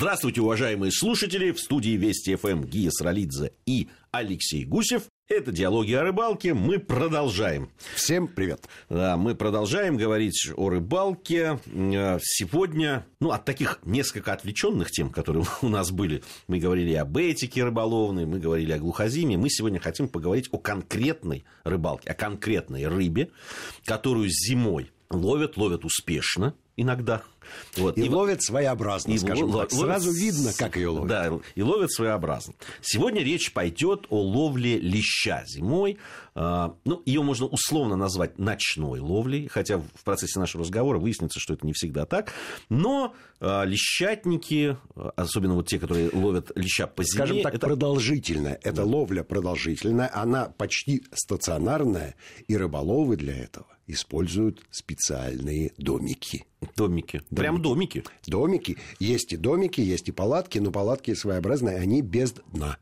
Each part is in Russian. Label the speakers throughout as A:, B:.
A: Здравствуйте, уважаемые слушатели. В студии Вести ФМ Гия Сралидзе и Алексей Гусев. Это «Диалоги о рыбалке». Мы продолжаем.
B: Всем привет.
A: Да, мы продолжаем говорить о рыбалке. Сегодня, ну, от таких несколько отвлеченных тем, которые у нас были, мы говорили об этике рыболовной, мы говорили о глухозиме. Мы сегодня хотим поговорить о конкретной рыбалке, о конкретной рыбе, которую зимой ловят, ловят успешно иногда.
B: Вот. И, и ловят своеобразно, и скажем лов... так. Сразу видно, как ее ловят.
A: Да, и ловят своеобразно. Сегодня речь пойдет о ловле леща зимой. А, ну, ее можно условно назвать ночной ловлей, хотя в процессе нашего разговора выяснится, что это не всегда так. Но а, лещатники, особенно вот те, которые ловят леща по зиме...
B: Скажем так, это... продолжительная. Эта да. ловля продолжительная, она почти стационарная, и рыболовы для этого используют специальные домики.
A: Домики. домики. Прям домики.
B: Домики. Есть и домики, есть и палатки, но палатки своеобразные, они без дна.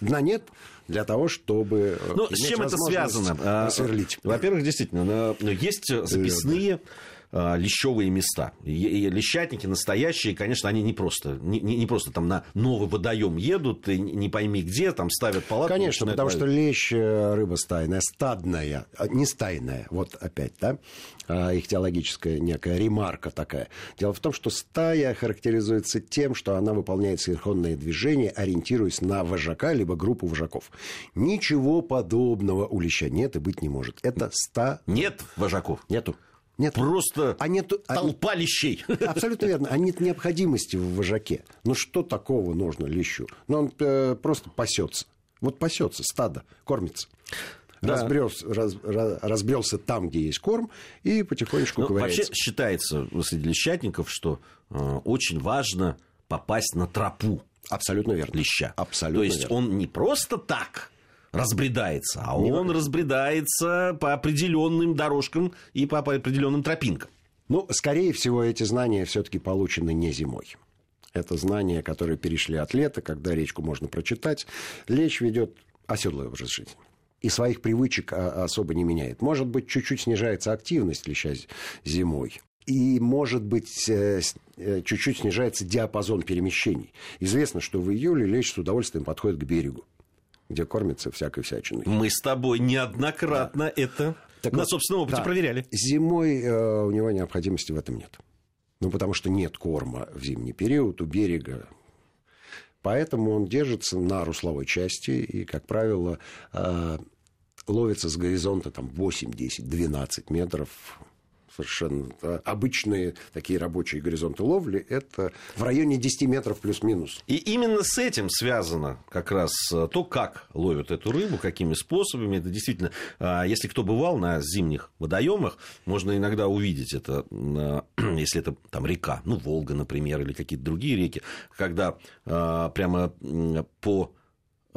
B: Дна нет для того, чтобы
A: ну, с чем это связано?
B: А, сверлить.
A: Во-первых, действительно, есть записные а, лещевые места. И лещатники настоящие, конечно, они не просто, не, не просто там на новый водоем едут, и не пойми где, там ставят палатку.
B: Конечно, потому ловить. что лещ э, рыба стайная, стадная, а, не стайная, вот опять, да, а, их теологическая некая ремарка такая. Дело в том, что стая характеризуется тем, что она выполняет синхронные движения, ориентируясь на вожака, либо группу вожаков. Ничего подобного у леща нет и быть не может. Это ста...
A: Нет вожаков?
B: Нету.
A: Нет. Просто а нет, толпа а, лещей.
B: Абсолютно верно. А нет необходимости в вожаке. Ну, что такого нужно лещу? Ну, он э, просто пасется. Вот пасется, стадо, кормится. Да. Разбрелся, раз, разбрелся там, где есть корм, и потихонечку
A: ну,
B: ковыряется.
A: Вообще считается среди лещатников, что э, очень важно попасть на тропу.
B: Абсолютно верно.
A: Леща.
B: Абсолютно
A: То есть
B: верно.
A: он не просто так разбредается, а не он важно. разбредается по определенным дорожкам и по определенным тропинкам.
B: Ну, скорее всего, эти знания все-таки получены не зимой. Это знания, которые перешли от лета, когда речку можно прочитать. Лечь ведет оседлый образ жизни и своих привычек а, особо не меняет. Может быть, чуть-чуть снижается активность леща зимой. И, может быть, э, э, чуть-чуть снижается диапазон перемещений. Известно, что в июле лещ с удовольствием подходит к берегу где кормится всякой всячиной.
A: Мы с тобой неоднократно да. это так на вот, собственном опыте да, проверяли.
B: Зимой э, у него необходимости в этом нет. Ну, потому что нет корма в зимний период у берега. Поэтому он держится на русловой части и, как правило, э, ловится с горизонта там, 8, 10, 12 метров совершенно обычные такие рабочие горизонты ловли, это в районе 10 метров плюс-минус.
A: И именно с этим связано как раз э, то, как ловят эту рыбу, какими способами. Это действительно, э, если кто бывал на зимних водоемах, можно иногда увидеть это, э, если это там река, ну, Волга, например, или какие-то другие реки, когда прямо по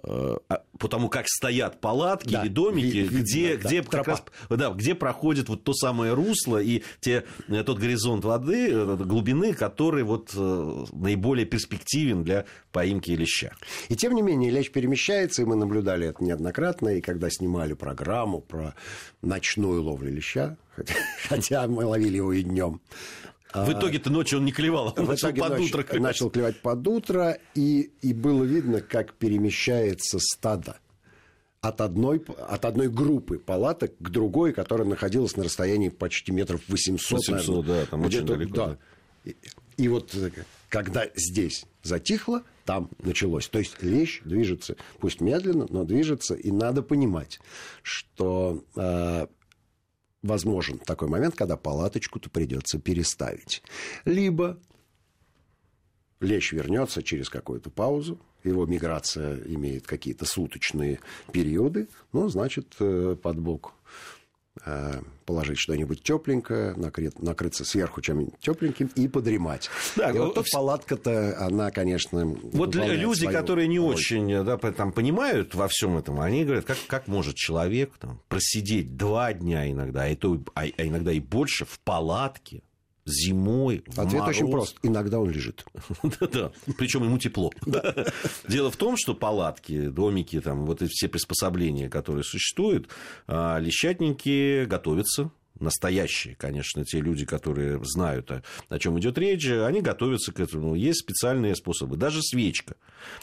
A: Э, а, по тому, как стоят палатки да, или домики, видно, где, да, где, как раз, да, где проходит вот то самое русло и те, э, тот горизонт воды, э, глубины, который вот наиболее перспективен для поимки леща.
B: И тем не менее, лещ перемещается, и мы наблюдали это неоднократно, и когда снимали программу про ночную ловлю леща, хотя мы ловили его и днем,
A: в итоге-то ночью он не клевал, он начал под утро
B: клевать. Начал клевать под утро, и, и было видно, как перемещается стадо от одной, от одной группы палаток к другой, которая находилась на расстоянии почти метров 800.
A: 800, наверное, да, там очень далеко. Да.
B: И, и вот э, когда здесь затихло, там началось. То есть лещ движется, пусть медленно, но движется, и надо понимать, что э, возможен такой момент, когда палаточку-то придется переставить. Либо лещ вернется через какую-то паузу, его миграция имеет какие-то суточные периоды, ну, значит, э, под бок положить что-нибудь тепленькое, накрыть, накрыться сверху чем-нибудь тепленьким и подремать. Да, и вот палатка-то, она, конечно...
A: Вот люди, которые не роль. очень да, там, понимают во всем этом, они говорят, как, как может человек там, просидеть два дня иногда, а, то, а, а иногда и больше в палатке, зимой.
B: Ответ мороз. очень прост. Иногда он лежит.
A: Да-да. Причем ему тепло. Дело в том, что палатки, домики, там, вот эти все приспособления, которые существуют, а, лещатники готовятся настоящие, конечно, те люди, которые знают, о, о чем идет речь, они готовятся к этому. Есть специальные способы. Даже свечка,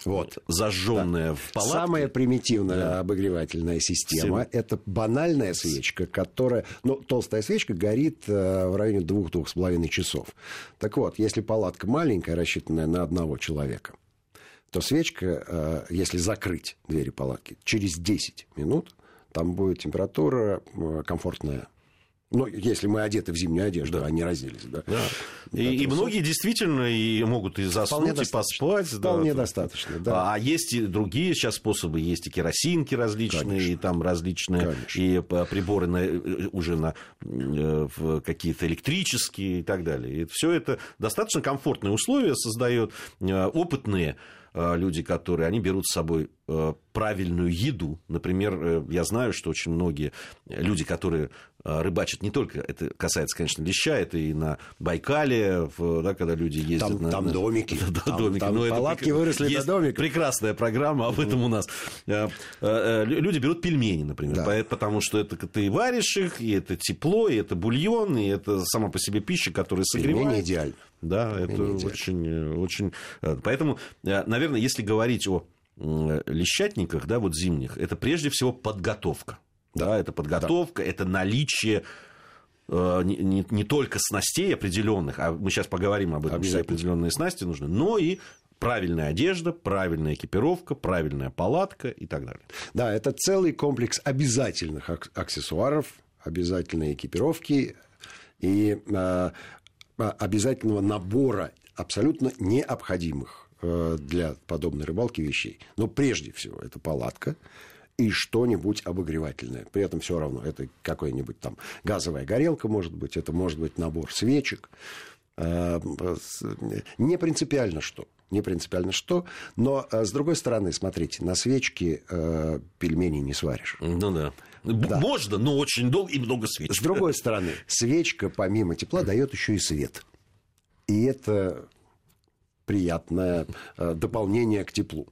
A: вот. зажженная да. в палатке.
B: Самая примитивная да. обогревательная система – это банальная свечка, которая... Ну, толстая свечка горит э, в районе двух-двух с половиной часов. Так вот, если палатка маленькая, рассчитанная на одного человека, то свечка, э, если закрыть двери палатки, через 10 минут там будет температура э, комфортная ну, если мы одеты в зимнюю одежду, а не разделись. Да.
A: Да. И, и многие действительно и могут и заснуть, и поспать.
B: Вполне да. достаточно, да.
A: А есть и другие сейчас способы. Есть и керосинки различные, Конечно. и там различные Конечно. и приборы на, э, уже на э, какие-то электрические и так далее. И все это достаточно комфортные условия создает э, опытные люди, которые они берут с собой правильную еду. Например, я знаю, что очень многие люди, которые а, рыбачат не только, это касается, конечно, леща, это и на Байкале, да, когда люди ездят
B: там,
A: на...
B: Там домики.
A: Да, там, домики.
B: Там
A: Но
B: палатки
A: это,
B: выросли до домиков.
A: прекрасная программа об этом у нас. Люди берут пельмени, например, да. потому что это ты варишь их, и это тепло, и это бульон, и это сама по себе пища, которая согревает.
B: Пельмени идеально.
A: Да, это идеально. очень, очень... Поэтому, наверное, если говорить о лещатниках, да, вот зимних, это прежде всего подготовка. Да, это подготовка, да. это наличие э, не, не, не только снастей определенных, а мы сейчас поговорим об этом, все определенные снасти нужны, но и правильная одежда, правильная экипировка, правильная палатка и так далее.
B: Да, это целый комплекс обязательных аксессуаров, обязательной экипировки и э, обязательного набора абсолютно необходимых э, для подобной рыбалки вещей. Но прежде всего это палатка, и что-нибудь обогревательное. При этом все равно это какая-нибудь там газовая горелка, может быть, это может быть набор свечек. Э, не принципиально что. Не принципиально что. Но, э, с другой стороны, смотрите, на свечке э, пельмени не сваришь.
A: Ну да. да. Можно, но очень долго и много свечек.
B: С другой стороны, свечка помимо тепла дает еще и свет. И это приятное дополнение к теплу.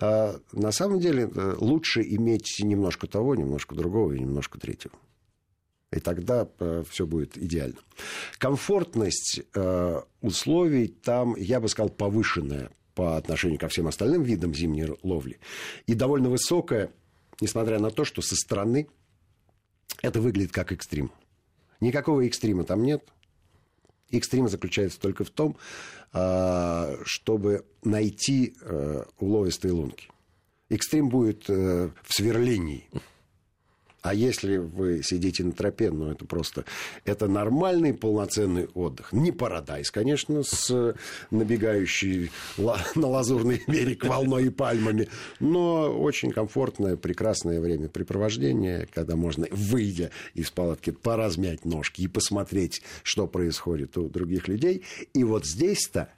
B: А на самом деле э, лучше иметь немножко того, немножко другого и немножко третьего. И тогда э, все будет идеально. Комфортность э, условий там, я бы сказал, повышенная по отношению ко всем остальным видам зимней ловли. И довольно высокая, несмотря на то, что со стороны это выглядит как экстрим. Никакого экстрима там нет. Экстрим заключается только в том, а, чтобы найти э, уловистые лунки. Экстрим будет э, в сверлении. А если вы сидите на тропе, ну, это просто... Это нормальный полноценный отдых. Не парадайз, конечно, с набегающей на лазурный берег волной и пальмами, но очень комфортное, прекрасное времяпрепровождение, когда можно, выйдя из палатки, поразмять ножки и посмотреть, что происходит у других людей. И вот здесь-то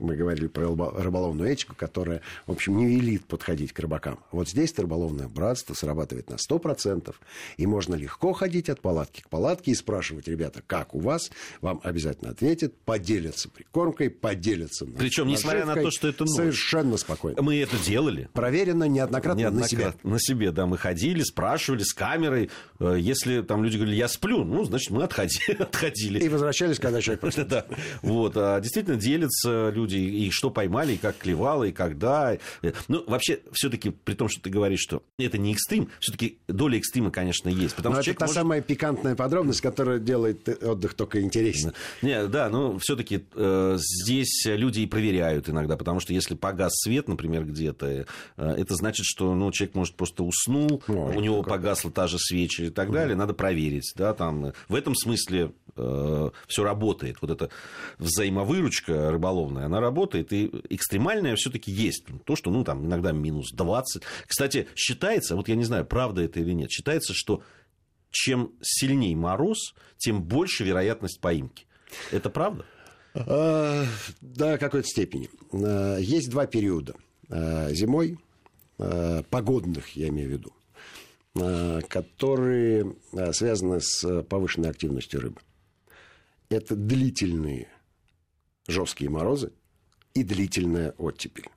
B: мы говорили про рыболовную этику, которая, в общем, не велит подходить к рыбакам. Вот здесь рыболовное братство срабатывает на 100%, и можно легко ходить от палатки к палатке и спрашивать, ребята, как у вас? Вам обязательно ответят, поделятся прикормкой, поделятся
A: Причем, несмотря на то, что это
B: ну, совершенно спокойно.
A: Мы это делали.
B: Проверено неоднократно, неоднократно на себе.
A: На себе, да. Мы ходили, спрашивали с камерой. Э, если там люди говорили, я сплю, ну, значит, мы отходили. отходили.
B: И возвращались, когда человек.
A: Да. Вот. А действительно делятся люди, и что поймали, и как клевало, и когда. Ну, вообще, все-таки, при том, что ты говоришь, что это не экстрим, все-таки доля экстрима, конечно, есть.
B: Потому Но что это та может... самая пикантная подробность, которая делает отдых только интереснее.
A: Не, да, но все-таки э, здесь люди и проверяют иногда, потому что если погас свет, например, где-то, э, это значит, что ну, человек, может, просто уснул, может, у него погасла та же свеча и так далее, надо проверить. Да, там, в этом смысле э, все работает. Вот эта взаимовыручка рыболовная, она работает, и экстремальное все-таки есть. То, что, ну, там, иногда минус 20. Кстати, считается, вот я не знаю, правда это или нет, считается, что чем сильнее мороз, тем больше вероятность поимки. Это правда?
B: А, до какой-то степени. А, есть два периода. А, зимой, погодных, я имею в виду, которые связаны с повышенной активностью рыбы это длительные жесткие морозы и длительная оттепель.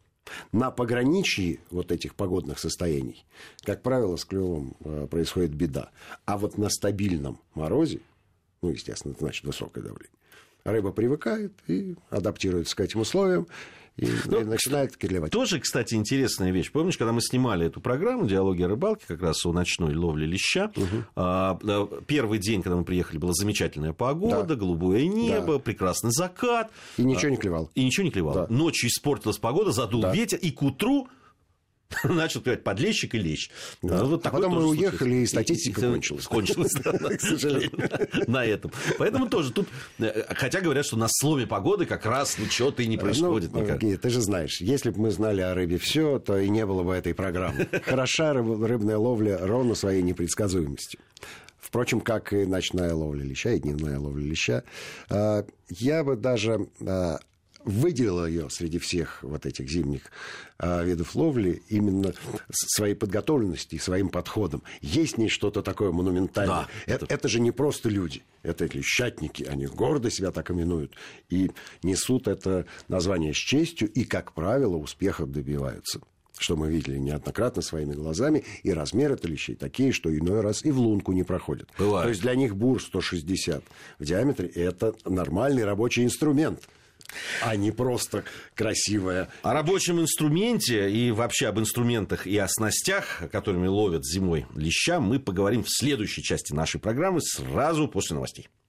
B: На пограничии вот этих погодных состояний, как правило, с клювом э, происходит беда. А вот на стабильном морозе, ну, естественно, это значит высокое давление, рыба привыкает и адаптируется к этим условиям, и, ну, и начинает клевать.
A: Тоже, кстати, интересная вещь. Помнишь, когда мы снимали эту программу «Диалоги о рыбалке», как раз о ночной ловле леща, угу. первый день, когда мы приехали, была замечательная погода, да. голубое небо, да. прекрасный закат.
B: И ничего не клевал.
A: И ничего не клевал. Да. Ночью испортилась погода, задул да. ветер, и к утру начал пивать подлещик и лещ.
B: Да. Ну, вот а потом мы уехали, случилось. и статистика и, кончилась.
A: Кончилась, к сожалению, на этом. Поэтому тоже тут, э, хотя говорят, что на сломе погоды как раз ничего-то и не ну, происходит
B: ну. Ты же знаешь, если бы мы знали о рыбе все, то и не было бы этой программы. Хороша рыбная ловля ровно своей непредсказуемостью. Впрочем, как и ночная ловля леща, и дневная ловля леща. А, я бы даже а, выделила ее среди всех вот этих зимних э, видов ловли именно своей подготовленностью и своим подходом. Есть в ней что-то такое монументальное. Да, это... Это, это же не просто люди, это лещатники, они гордо себя так именуют и несут это название с честью и, как правило, успехов добиваются что мы видели неоднократно своими глазами, и размеры лещей такие, что иной раз и в лунку не проходят. Бывает. То есть для них бур 160 в диаметре – это нормальный рабочий инструмент – а не просто красивая.
A: О рабочем инструменте и вообще об инструментах и о снастях, которыми ловят зимой леща, мы поговорим в следующей части нашей программы сразу после новостей.